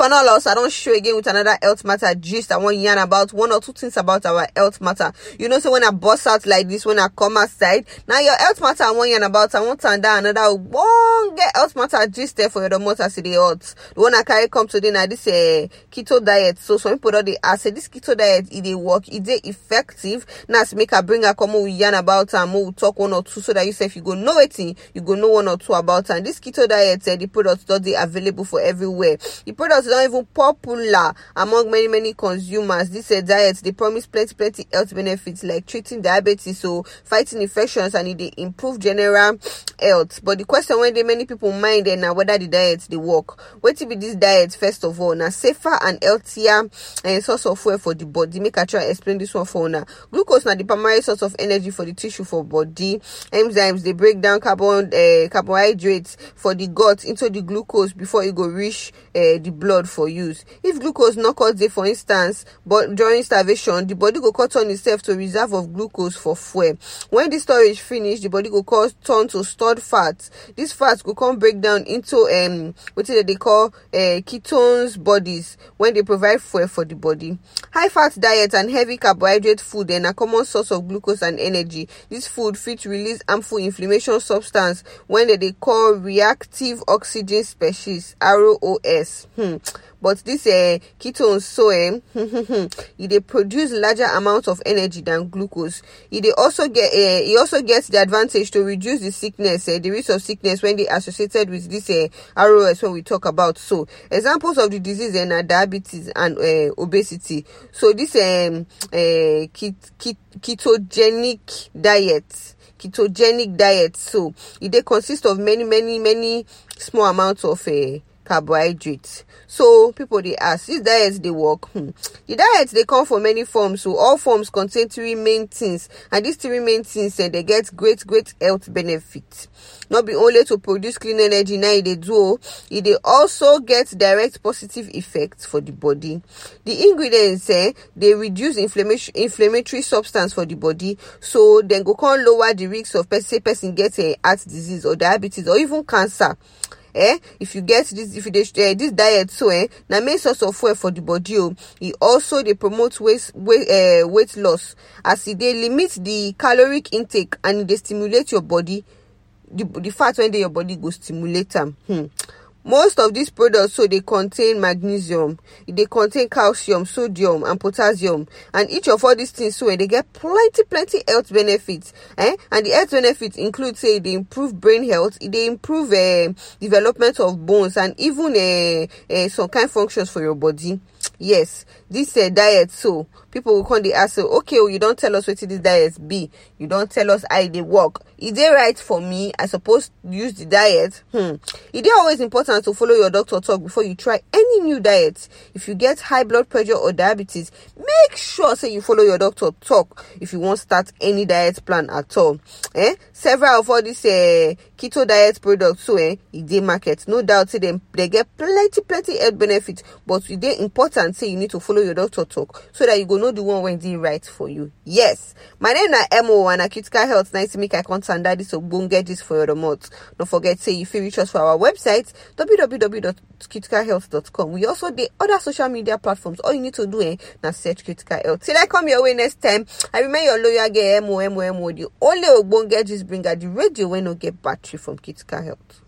for now loss i don't show again with another health matter gist. I want yarn about one or two things about our health matter. You know so when i bust out like this when i come outside now your health matter i want yarn about i want to another one get health matter gist there for your motor city health the one i carry come today now this uh, keto diet. So some people don't they ask this keto diet it they work it they effective. Now make a bring a come we yarn about and we'll talk one or two so that you say if you go know it you go know one or two about and this keto diet uh, the products don't they available for everywhere. The products don't even popular among many many consumers. This uh, diet they promise plenty plenty health benefits like treating diabetes so fighting infections and they improve general health. But the question when they many people mind and now whether the diet they work. What to be this diet? First of all now safer and healthier and source of fuel for the body. Make i try explain this one for now glucose now the primary source of energy for the tissue for body. Enzymes they break down carbon uh, carbohydrates for the gut into the glucose before it go reach uh, the blood for use. If glucose no cut dey for instance but during starvation the body go cut on itself to reserve of glucose for fuel. When the storage finish the body go cause turn to stored fat. This fat go come break down into um wetin they call uh, ketones bodies when they provide fuel for the body. High fat diet and heavy carbohydrate food then a common source of glucose and energy. This food fit release harmful inflammation substance when they, they call reactive oxygen species ROS. Hmm. But this uh, ketones so it they produce larger amounts of energy than glucose. It they also get uh, it also gets the advantage to reduce the sickness, uh, the risk of sickness when they associated with this uh, ROS when we talk about. So examples of the disease are diabetes and uh, obesity. So this um, uh, ket- ket- ketogenic diet ketogenic diet so it they consist of many many many small amounts of uh, carbohydrates so people they ask this diet they work hmm. the diet they come for many forms so all forms contain three main things and these three main things uh, they get great great health benefits. Not be only to produce clean energy now they do it they also get direct positive effects for the body. The ingredients eh, they reduce inflammation inflammatory substance for the body so then go can lower the risk of person person get a heart disease or diabetes or even cancer eh? If you get this if you dey uh, this diet so eh na main source of fuel for the body o e also dey promote weight weight uh, weight loss. As e dey limit the caloric intake and e dey stimulate your body the the fat wey dey your body go stimulate am. Hmm. Most of these products so they contain magnesium they contain calcium sodium and potassium. And each of all these things so they get plenty plenty health benefits eh? and the health benefits include say they improve brain health they improve uh, development of bones and even uh, uh, some kind of functions for your body. Yes this uh, diet so people will come dey ask say okay oh, you don tell us wetin this diet be. You don't tell us how dey work. Is it right for me? I suppose use the diet. Hmm. E dey always important to follow your doctor talk before you try any new diet. If you get high blood pressure or diabetes make sure say you follow your doctor talk if you wan start any diet plan at all. Eh? Several of all these uh, keto diet products so eh e dey market. No doubt say dem dey get plenty plenty health benefits but e dey important say you need to follow your doctor talk so that you go know the one wey dey right for you. Yes my name na mo and na health nice to make i come tanda this ogbonge gist for your remote. No forget say you fit reach us for our website www.criticalhealth.com we also dey other social media platforms. All you need to do eh na search critical health. Till i come your way next time i remain your loyal girl mo mo mo the only ogbonge gist bringer the radio wey no get battery from critical health.